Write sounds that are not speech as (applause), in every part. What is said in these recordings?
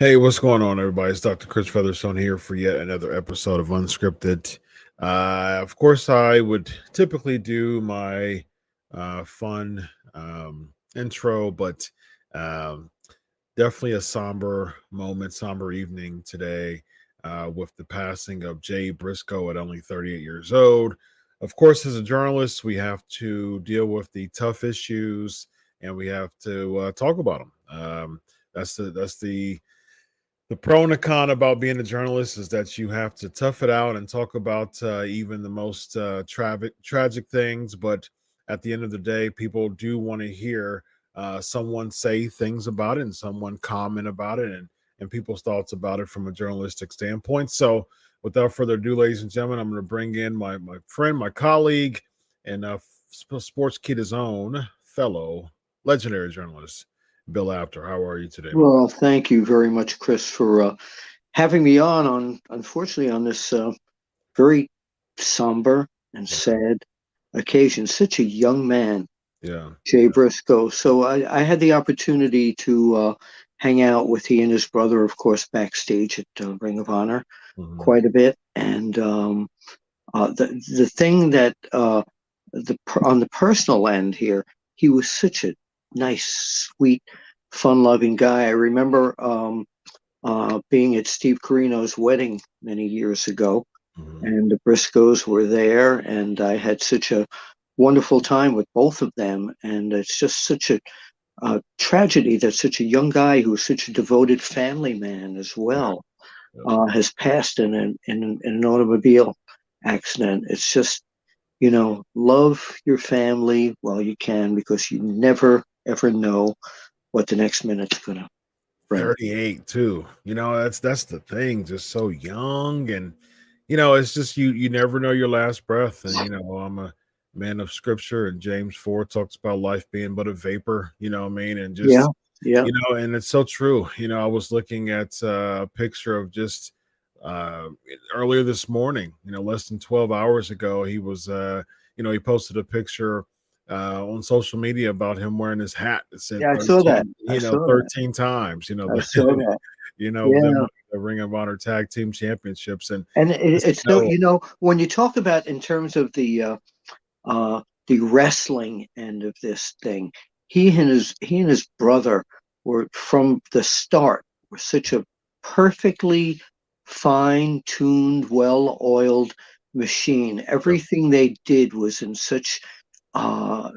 Hey, what's going on, everybody? It's Dr. Chris Featherstone here for yet another episode of UnSKripted. Uh, of course, I would typically do my uh, fun um, intro, but um, definitely a somber moment, somber evening today uh, with the passing of Jay Briscoe at only 38 years old. Of course, as a journalist, we have to deal with the tough issues and we have to uh, talk about them. Um, that's the that's the the pro and the con about being a journalist is that you have to tough it out and talk about uh, even the most uh, tragic tragic things. But at the end of the day, people do want to hear uh, someone say things about it and someone comment about it and and people's thoughts about it from a journalistic standpoint. So, without further ado, ladies and gentlemen, I'm going to bring in my my friend, my colleague, and uh, Sportskeeda's own fellow legendary journalist. Bill Apter. How are you today? Well, thank you very much, Chris, for uh, having me on. On unfortunately on this uh, very somber and sad occasion. Such a young man, yeah, Jay Briscoe. So I, I had the opportunity to uh, hang out with he and his brother, of course, backstage at uh, Ring of Honor, mm-hmm. quite a bit. And um, uh, the the thing that uh, the on the personal end here, he was such a nice, sweet, fun-loving guy. I remember um, uh, being at Steve Corino's wedding many years ago, mm-hmm. and the Briscoes were there, and I had such a wonderful time with both of them. And it's just such a uh, tragedy that such a young guy who's such a devoted family man as well uh, has passed in an, in, in an automobile accident. It's just, you know, love your family while you can because you never ever know what the next minute's gonna bring. 38 too. You know, that's that's the thing, just so young and you know, it's just you you never know your last breath. And you know, I'm a man of scripture, and James 4 talks about life being but a vapor, you know what I mean? And just, yeah, yeah. you know, and it's so true. You know, I was looking at uh, a picture of just uh, earlier this morning, you know, less than 12 hours ago, he was, uh, you know, he posted a picture uh, on social media about him wearing his hat that said, yeah, I saw that. I you know, 13 that. times, you know, I saw (laughs) that. you know, yeah. the, the, Ring of Honor Tag Team Championships. And, and it, it's no, you know, when you talk about in terms of the, uh, uh, the wrestling end of this thing, he and his, he and his brother were from the start were such a perfectly fine tuned, well oiled machine. Everything they did was in such uh,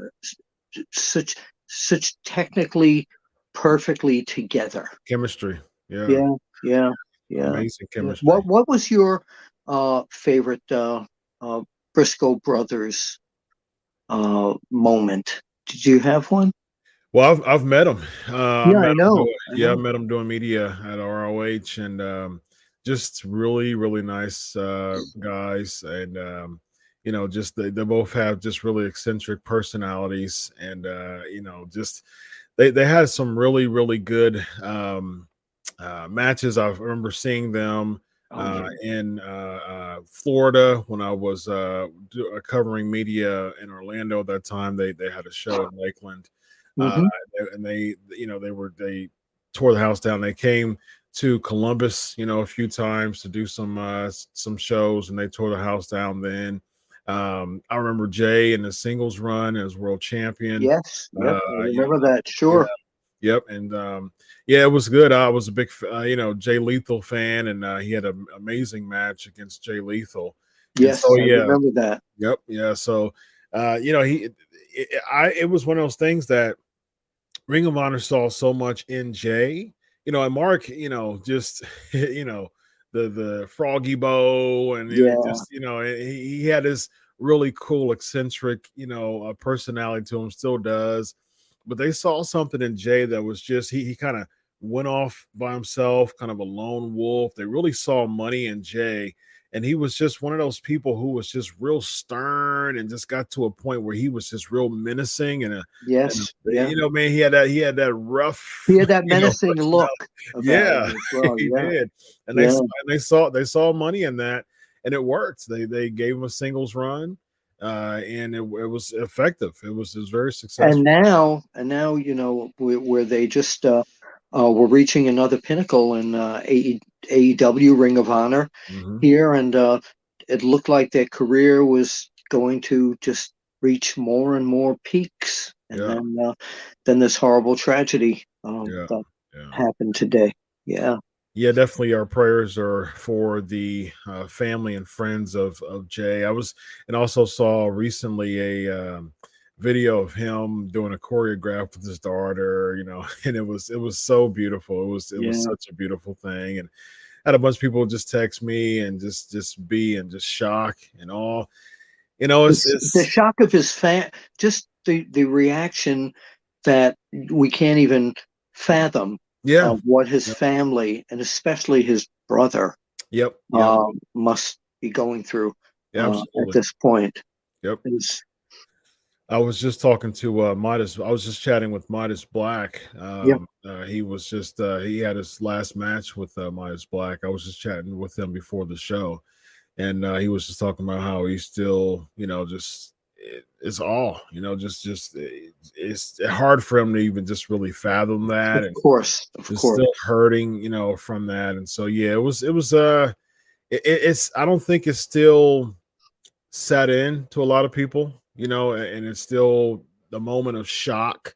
such such technically perfectly together. Chemistry. Yeah. Yeah. Yeah. Yeah. Amazing chemistry. What What was your uh, favorite uh, uh, Briscoe brothers uh, moment? Did you have one? Well, I've I've met him. Uh, yeah, I know. Doing, I yeah, know. I met him doing media at ROH, and um, just really, really nice uh, guys, and um, you know, just they, they both have just really eccentric personalities, and uh, you know, just they they had some really, really good um, uh, matches. I remember seeing them. Oh, Uh, in uh, uh, Florida, when I was uh, do, uh, covering media in Orlando at that time, they they had a show in Lakeland, Mhm. uh, and they you know they were they tore the house down. They came to Columbus, you know, a few times to do some uh some shows, and they tore the house down. Then um, I remember Jay in the singles run as world champion. Yes. Yep. Uh, remember that. Sure. Yep, and um, yeah, it was good. I was a big, uh, you know, Jay Lethal fan, and uh, he had an amazing match against Jay Lethal. Yes. so, I yeah. remember that. Yep. Yeah. So, uh, you know, he, it- I, it was one of those things that Ring of Honor saw so much in Jay, you know, and Mark, you know, just, (laughs) you know, the, the froggy bow and you know, Yeah. just, you know, he, he had this really cool, eccentric, you know, uh, personality to him, still does. But they saw something in Jay that was just, he, he kind of went off by himself, kind of a lone wolf. They really saw money in Jay and he was just one of those people who was just real stern and just got to a point where he was just real menacing and, a, and Yes. a- Yeah. you know man he had that he had that rough He had that (laughs) you know, menacing look. Yeah, well, (laughs) he yeah. did and they Yeah. saw, and they saw they saw money in that and it worked they they gave him a singles run uh and it, it was effective it was it was very successful And now, and now, you know, where, where they just uh, uh, were reaching another pinnacle in uh, AEW Ring of Honor Mhm. here, and uh, it looked like their career was going to just reach more and more peaks, and Yeah. then uh, then this horrible tragedy um, Yeah. that yeah. happened today. Yeah, yeah definitely our prayers are for the uh, family and friends of of jay i was and also saw recently a um, video of him doing a choreograph with his daughter you know (laughs) and it was it was so beautiful it was it was such a beautiful thing and I had a bunch of people just text me and just just be in just shock and all you know it's, It's- the shock of his fan, just the the reaction that we can't even fathom yeah of what his Yeah. family and especially his brother yep yeah, um, must be going through yeah, uh, at this point. Yep. It's- I was just talking to uh Midas. I was just chatting with Midas Black. Um, uh, he was just uh, he had his last match with uh, Midas Black. I was just chatting with him before the show, and uh, he was just talking about how he's still, you know, just it, it's all, you know, just just it, it's hard for him to even just really fathom that, of course, of course. still hurting, you know, from that. And so yeah, it was it was uh, it- it's I don't think it's still set in to a lot of people, you know, and it's still the moment of shock,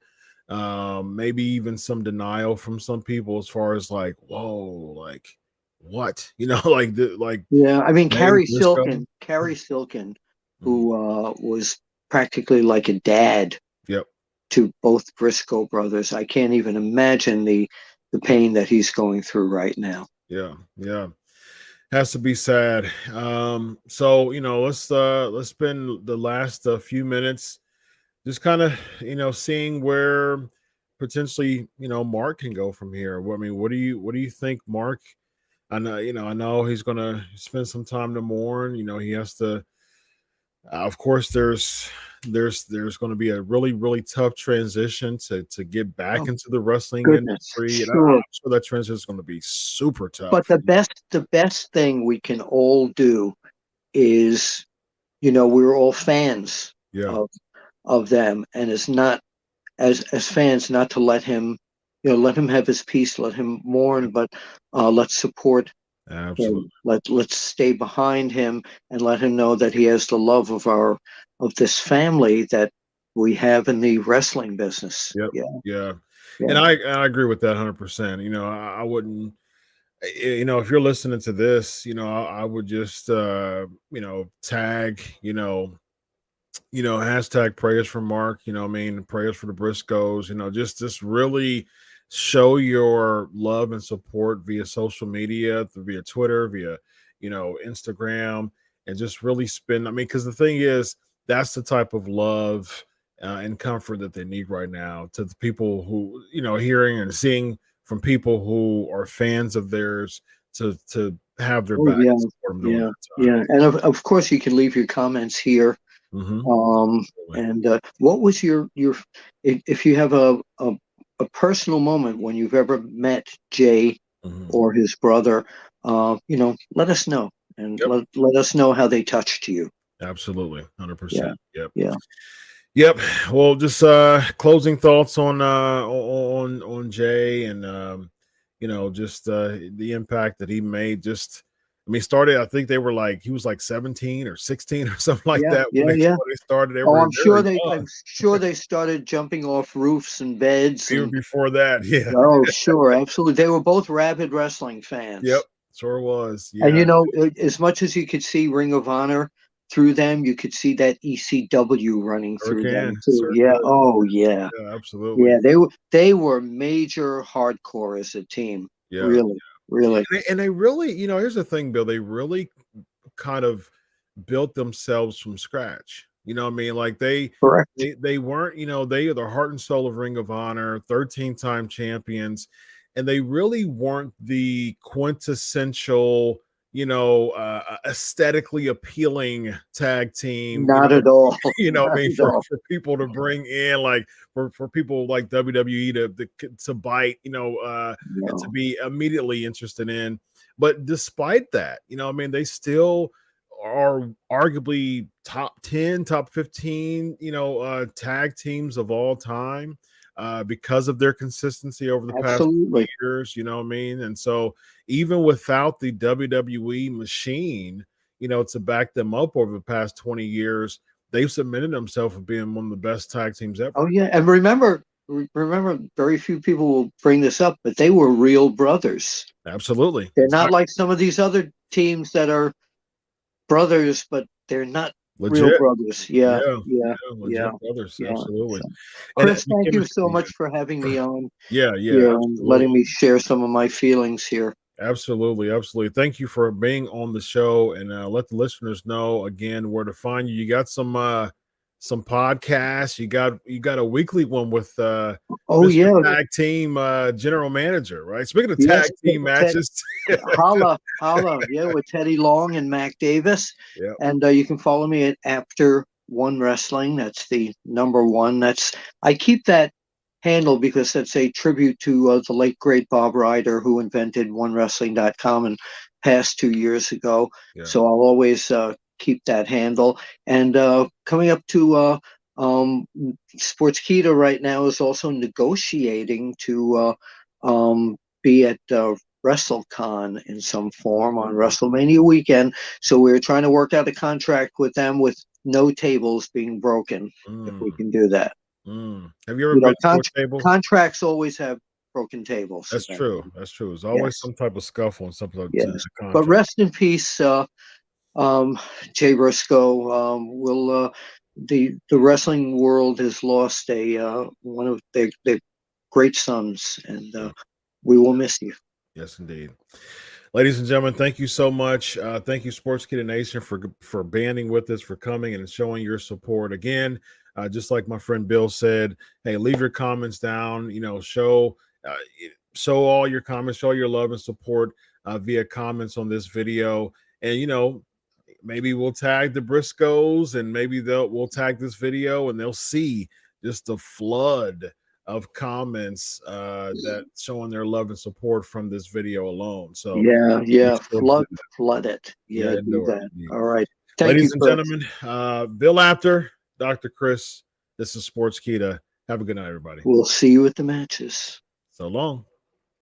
um, maybe even some denial from some people as far as like, whoa, like what, (laughs) you know, like the like Yeah, I mean, Cary. Silkin, Cary Silkin, who uh, was practically like a dad Yep. to both Briscoe brothers. I can't even imagine the the pain that he's going through right now. yeah yeah has to be sad um so you know let's uh let's spend the last uh, few minutes just kind of you know seeing where potentially you know mark can go from here. I mean what do you what do you think mark i know you know i know he's gonna spend some time to mourn. You know he has to Uh, of course, there's there's there's going to be a really really tough transition to to get back oh, into the wrestling goodness, industry. Sure. And I'm sure that transition is going to be super tough. But the best the best thing we can all do is, you know, we're all fans yeah. of of them, and it's not as as fans not to let him, you know, let him have his peace, let him mourn, but uh, let's support Absolutely. Let let's stay behind him and let him know that he has the love of our of this family that we have in the wrestling business. Yep. Yeah. Yeah. yeah. And I I agree with that hundred percent. You know, I, I, wouldn't you know, if you're listening to this, you know, I, I would just uh, you know, tag, you know, you know, hashtag prayers for Mark, you know, I mean, prayers for the Briscoes, you know, just just really show your love and support via social media, via Twitter, via you know Instagram, and just really spend. I mean, because the thing is, that's the type of love uh, and comfort that they need right now. To the people who you know, hearing and seeing from people who are fans of theirs to to have their oh, back. Yeah, yeah, yeah, and of, of course you can leave your comments here. Mm-hmm. Um, and uh, what was your your if, if you have a, a a personal moment when you've ever met Jay mm-hmm. or his brother, uh, you know, let us know and yep. let, let us know how they touched you. Absolutely. 100%. Yeah. Yep. Yeah. Yep. Well, just uh closing thoughts on uh on on Jay and um you know just uh the impact that he made just I mean, started. I think they were like he was like seventeen or sixteen (laughs) or something like yeah, that. Yeah, they, yeah. They started. oh, I'm sure they. I'm sure they started jumping off roofs and beds. Even and, before that, (laughs) yeah. Oh, sure, absolutely. They were both rabid wrestling fans. Yep, sure was. Yeah. And you know, as much as you could see Ring of Honor through them, you could see that ECW running through them too. Yeah. Oh, yeah. Yeah, absolutely. Yeah, they were they were major hardcore as a team. Yeah. Really. Really. And they, and they really, you know, here's the thing, Bill. They really kind of built themselves from scratch. You know what I mean? Like they, Correct. they they weren't, you know, they are the heart and soul of Ring of Honor, 13 time champions, and they really weren't the quintessential you know, uh, aesthetically appealing tag team. Not at all. (laughs) You know, I mean, for, for, people to bring in, like for, for people like WWE to, to, to bite, you know, uh, no. to be immediately interested in. But despite that, you know, I mean, they still are arguably top 10, top 15, you know, uh, tag teams of all time uh, because of their consistency over the Absolutely. past years. You know what I mean? And so even without the WWE machine, you know, to back them up over the past 20 years, they've submitted themselves for being one of the best tag teams ever. Oh yeah, and remember, remember, very few people will bring this up, but they were real brothers. Absolutely, they're not like some of these other teams that are brothers, but they're not Legit. Real brothers. Yeah. Yeah. Yeah. yeah, brothers. Yeah. Absolutely. Chris, thank you so much for having me on. (laughs) Yeah. Yeah. and letting me share some of my feelings here. Absolutely. Absolutely. Thank you for being on the show and uh, let the listeners know again where to find you. You got some, uh, some podcasts. You got you got a weekly one with uh oh Mr. yeah tag team uh general manager, right? Speaking of yes, tag team matches, (laughs) holla holla yeah with Teddy Long and Mac Davis. Yeah. And uh, you can follow me at Apter one wrestling. That's the number one. That's I keep that handle because that's a tribute to uh, the late great Bob Ryder who invented onewrestling.com and passed two years ago. Yeah. So I'll always uh, keep that handle. And uh, coming up to uh, um, Sportskeeda right now is also negotiating to uh, um, be at uh, WrestleCon in some form on WrestleMania weekend. So we're trying to work out a contract with them with no tables being broken, mm. if we mm. can do that. Mm. Have you ever you know, table? Contracts always have broken tables. That's true. That's true. There's always yes. some type of scuffle and something like yes. But rest in peace, uh, um, Jay Briscoe. Um, will uh, the the wrestling world has lost a uh, one of their great sons, and uh, we will miss you. Yes, indeed. Ladies and gentlemen, thank you so much. Uh, thank you, Sports Sportskeeda Nation, for for banding with us, for coming and showing your support. Again, uh, just like my friend Bill said, hey, leave your comments down. You know, show uh, show all your comments, show your love and support uh, via comments on this video. And you know, maybe we'll tag the Briscoes and maybe they'll we'll tag this video and they'll see just the flood of comments uh that showing their love and support from this video alone. So yeah, yeah, flood flood it. Yeah, yeah do that. All right. Thank Ladies you, and gentlemen, uh Bill Apter, Dr. Chris, this is Sportskeeda. Have a good night, everybody. We'll see you at the matches. So long.